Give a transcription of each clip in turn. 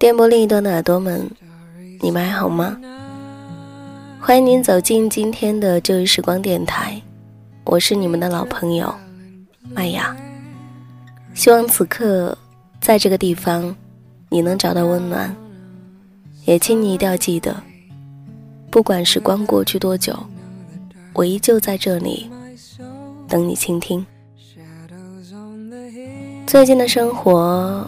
电波另一端的耳朵们，你们还好吗？欢迎您走进今天的旧日时光电台，我是你们的老朋友麦雅。希望此刻在这个地方，你能找到温暖。也请你一定要记得，不管时光过去多久，我依旧在这里等你倾听。最近的生活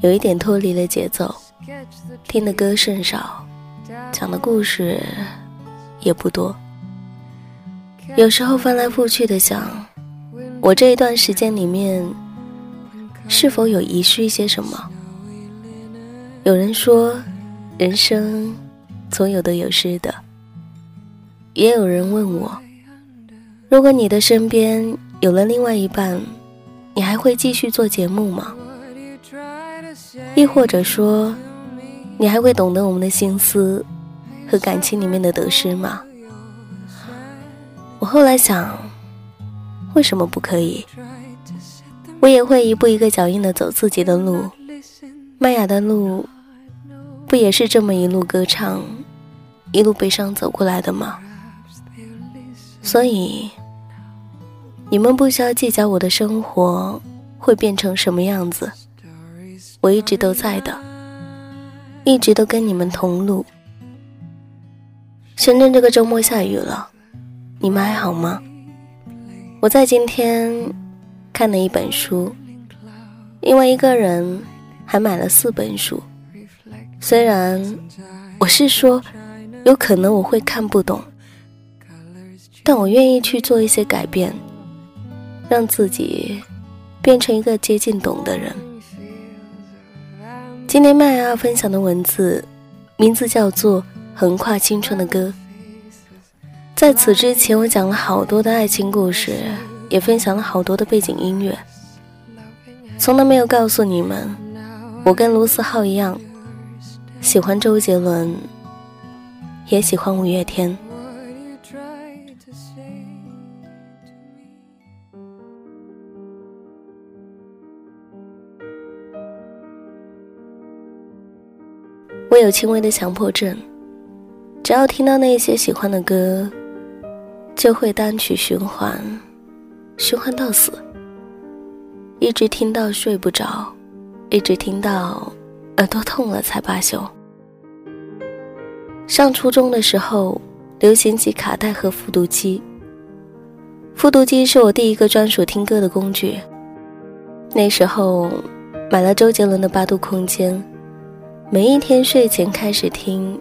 有一点脱离了节奏，听的歌甚少，讲的故事也不多。有时候翻来覆去的想，我这一段时间里面是否有遗失一些什么？有人说，人生总有得有失的。也有人问我，如果你的身边有了另外一半。你还会继续做节目吗？亦或者说，你还会懂得我们的心思和感情里面的得失吗？我后来想，为什么不可以？我也会一步一个脚印的走自己的路。麦雅的路，不也是这么一路歌唱，一路悲伤走过来的吗？所以。你们不需要计较我的生活会变成什么样子，我一直都在的，一直都跟你们同路。深圳这个周末下雨了，你们还好吗？我在今天看了一本书，因为一个人还买了四本书。虽然我是说，有可能我会看不懂，但我愿意去做一些改变。让自己变成一个接近懂的人。今天麦要分享的文字，名字叫做《横跨青春的歌》。在此之前，我讲了好多的爱情故事，也分享了好多的背景音乐，从来没有告诉你们，我跟卢思浩一样，喜欢周杰伦，也喜欢五月天。有轻微的强迫症，只要听到那些喜欢的歌，就会单曲循环，循环到死，一直听到睡不着，一直听到耳朵痛了才罢休。上初中的时候，流行起卡带和复读机，复读机是我第一个专属听歌的工具。那时候，买了周杰伦的《八度空间》。每一天睡前开始听，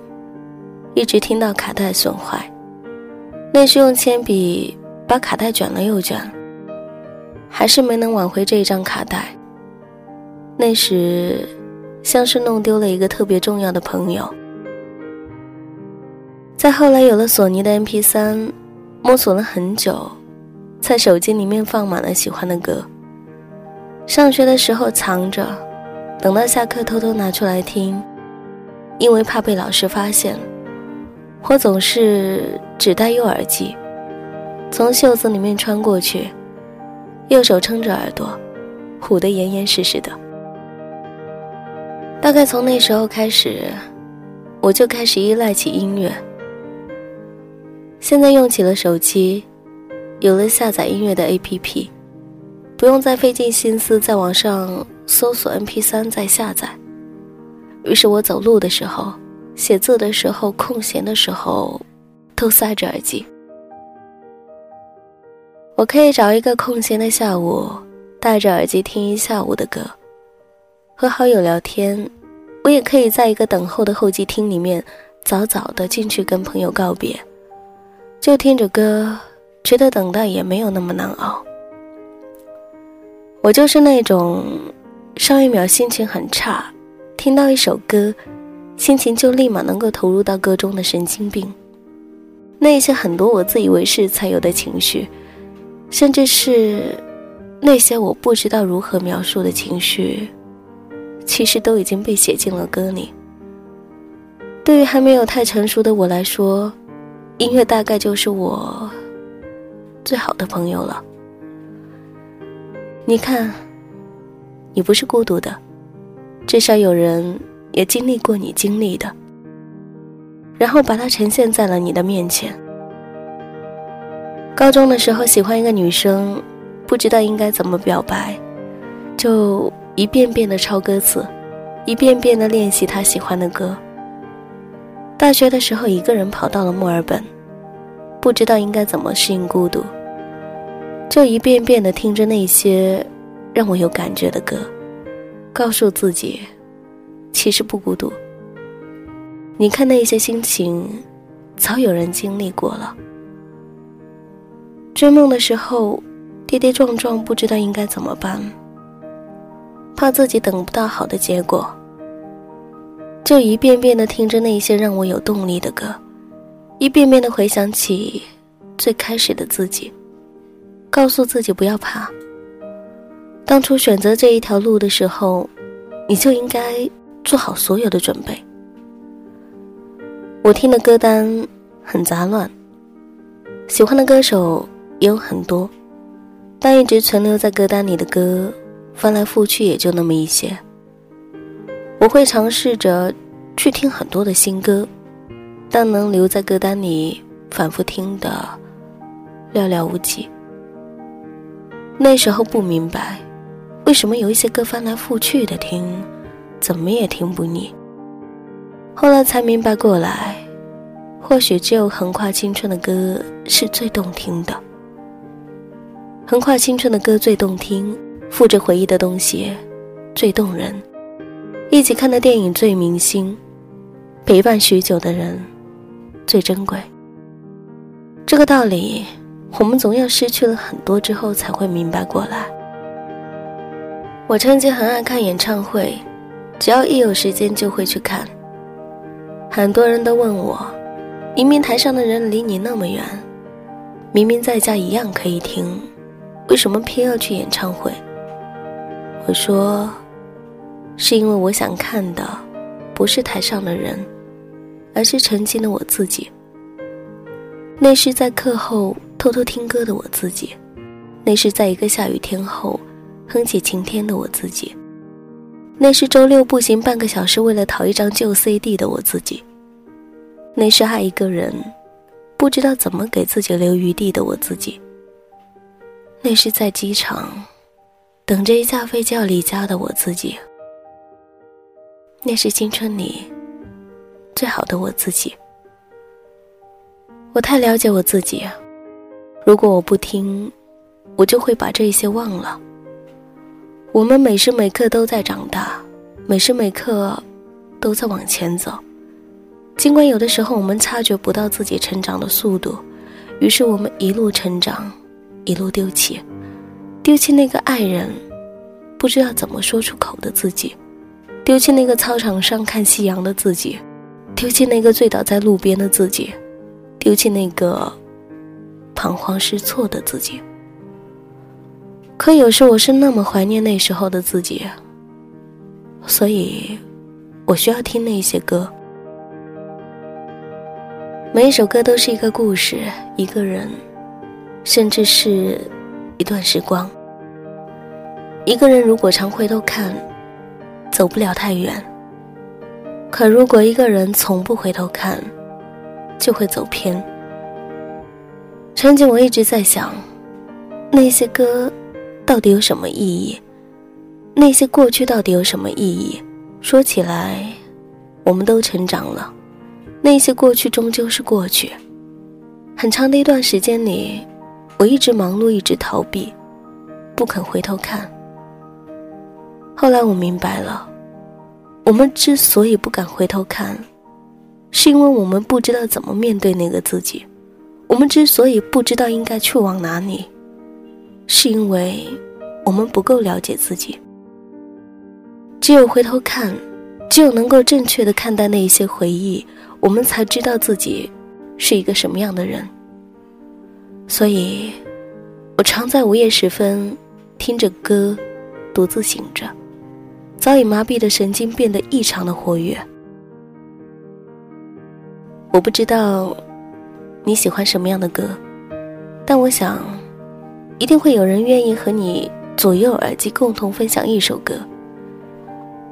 一直听到卡带损坏。那时用铅笔把卡带卷了又卷，还是没能挽回这一张卡带。那时像是弄丢了一个特别重要的朋友。在后来有了索尼的 MP3，摸索了很久，在手机里面放满了喜欢的歌。上学的时候藏着。等到下课偷偷拿出来听，因为怕被老师发现，我总是只戴右耳机，从袖子里面穿过去，右手撑着耳朵，捂得严严实实的。大概从那时候开始，我就开始依赖起音乐。现在用起了手机，有了下载音乐的 APP，不用再费尽心思在网上。搜索 MP3 再下载。于是我走路的时候、写字的时候、空闲的时候，都塞着耳机。我可以找一个空闲的下午，戴着耳机听一下午的歌，和好友聊天。我也可以在一个等候的候机厅里面，早早的进去跟朋友告别，就听着歌，觉得等待也没有那么难熬。我就是那种。上一秒心情很差，听到一首歌，心情就立马能够投入到歌中的神经病。那些很多我自以为是才有的情绪，甚至是那些我不知道如何描述的情绪，其实都已经被写进了歌里。对于还没有太成熟的我来说，音乐大概就是我最好的朋友了。你看。你不是孤独的，至少有人也经历过你经历的，然后把它呈现在了你的面前。高中的时候喜欢一个女生，不知道应该怎么表白，就一遍遍的抄歌词，一遍遍的练习她喜欢的歌。大学的时候一个人跑到了墨尔本，不知道应该怎么适应孤独，就一遍遍的听着那些让我有感觉的歌，告诉自己，其实不孤独。你看那些心情，早有人经历过了。追梦的时候，跌跌撞撞，不知道应该怎么办，怕自己等不到好的结果，就一遍遍的听着那些让我有动力的歌，一遍遍的回想起最开始的自己，告诉自己不要怕。当初选择这一条路的时候，你就应该做好所有的准备。我听的歌单很杂乱，喜欢的歌手。也有很多，但一直存留在歌单里的歌，翻来覆去也就那么一些。我会尝试着去听很多的新歌，但能留在歌单里反复听的寥寥无几。那时候不明白，为什么有一些歌翻来覆去的听，怎么也听不腻。后来才明白过来，或许只有横跨青春的歌是最动听的。横跨青春的歌最动听，附着回忆的东西最动人，一起看的电影最明星，陪伴许久的人最珍贵。这个道理，我们总要失去了很多之后才会明白过来。我曾经很爱看演唱会，只要一有时间就会去看。很多人都问我，明明台上的人离你那么远，明明在家一样可以听。为什么偏要去演唱会？我说，是因为我想看的，不是台上的人，而是曾经的我自己。那是在课后偷偷听歌的我自己，那是在一个下雨天后哼起晴天的我自己，那是周六步行半个小时为了淘一张旧 CD 的我自己，那是爱一个人，不知道怎么给自己留余地的我自己。那是在机场等着一架飞机要离家的我自己。那是青春里最好的我自己。我太了解我自己，如果我不听，我就会把这些忘了。我们每时每刻都在长大，每时每刻都在往前走。尽管有的时候我们察觉不到自己成长的速度，于是我们一路成长。一路丢弃，丢弃那个爱人，不知道怎么说出口的自己，丢弃那个操场上看夕阳的自己，丢弃那个醉倒在路边的自己，丢弃那个彷徨失措的自己。可有时我是那么怀念那时候的自己，所以，我需要听那些歌。每一首歌都是一个故事，一个人。甚至是一段时光。一个人如果常回头看，走不了太远；可如果一个人从不回头看，就会走偏。曾经我一直在想，那些歌到底有什么意义？那些过去到底有什么意义？说起来，我们都成长了，那些过去终究是过去。很长的一段时间里。我一直忙碌，一直逃避，不肯回头看。后来我明白了，我们之所以不敢回头看，是因为我们不知道怎么面对那个自己；我们之所以不知道应该去往哪里，是因为我们不够了解自己。只有回头看，只有能够正确的看待那一些回忆，我们才知道自己是一个什么样的人。所以，我常在午夜时分听着歌，独自醒着，早已麻痹的神经变得异常的活跃。我不知道你喜欢什么样的歌，但我想，一定会有人愿意和你左右耳机共同分享一首歌，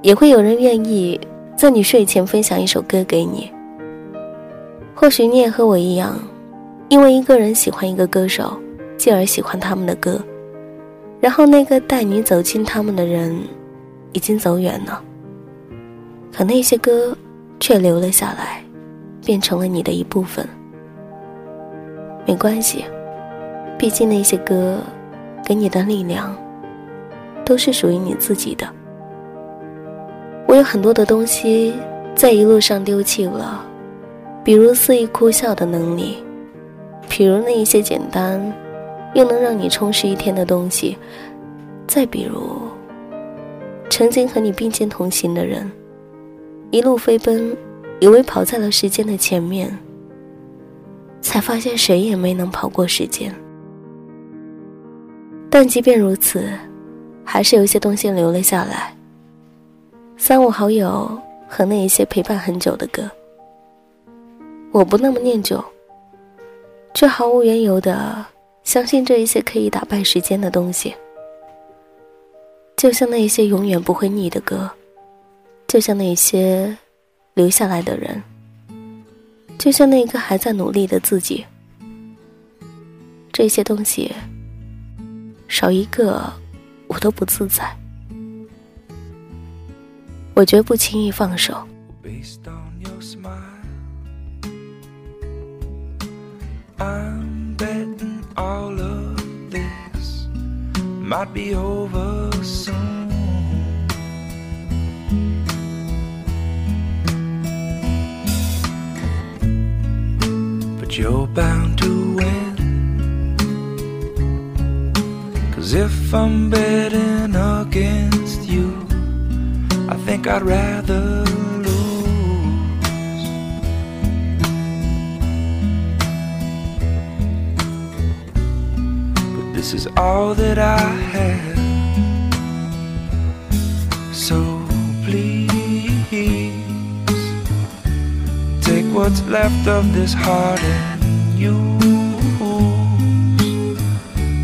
也会有人愿意在你睡前分享一首歌给你。或许你也和我一样，因为一个人喜欢一个歌手，进而喜欢他们的歌，然后那个带你走进他们的人，已经走远了，可那些歌却留了下来，变成了你的一部分。没关系，毕竟那些歌给你的力量，都是属于你自己的。我有很多的东西在一路上丢弃了。比如肆意哭笑的能力，比如那一些简单又能让你充实一天的东西，再比如曾经和你并肩同行的人，一路飞奔，以为跑在了时间的前面，才发现谁也没能跑过时间。但即便如此，还是有一些东西留了下来，三五好友和那一些陪伴很久的歌。我不那么念旧，却毫无缘由的相信这一些可以打败时间的东西，就像那一些永远不会腻的歌，就像那些留下来的人，就像那个还在努力的自己。这些东西少一个，我都不自在，我绝不轻易放手。I'm betting all of this might be over soon. You're bound to win. Cause if I'm betting against you, I think I'd rather lose. But This is all that I have. So please what's left of this heart and use.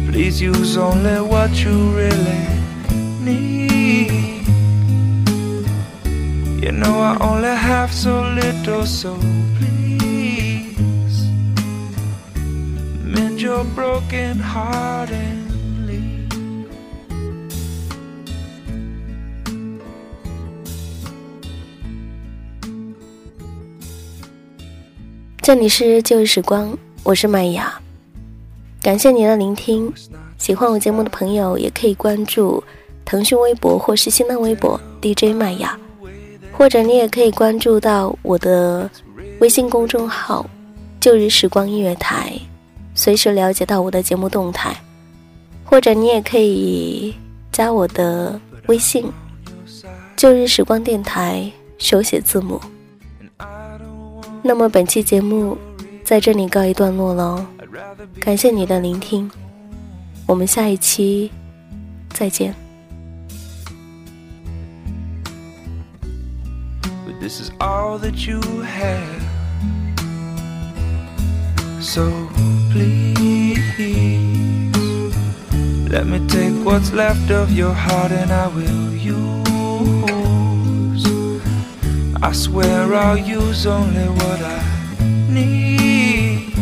Please use only what you really need. You know I only have so little, so please mend your broken heart and 这里是旧日时光，我是麦雅，感谢您的聆听。喜欢我节目的朋友，也可以关注腾讯微博或是新浪微博 DJ 麦雅，或者你也可以关注到我的微信公众号“旧日时光音乐台”。随时了解到我的节目动态，或者你也可以加我的微信“旧日时光电台”手写字母。那么本期节目在这里告一段落喽，感谢你的聆听，我们下一期再见。This is all that you have. So please Let me take what's left of your heart and I will use I swear I'll use only what I need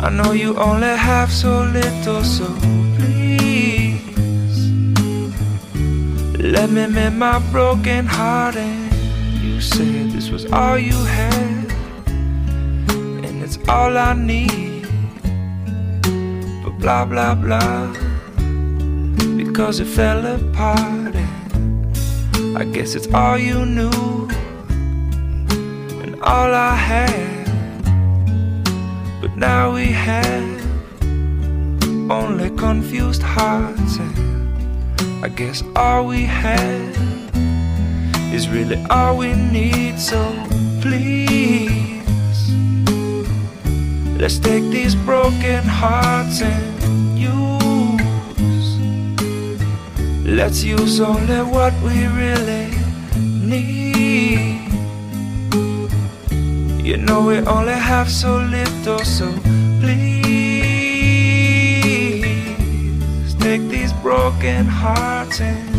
I know you only have so little so please Let me mend my broken heart and you said this was all you had and it's all I need. But blah blah blah, because it fell apart. I guess it's all you knew, and all I had. But now we have only confused hearts, and I guess all we have is really all we need. So please. Let's take these broken hearts and Let's use only what we really need. You know we only have so little, so please take these broken hearts and.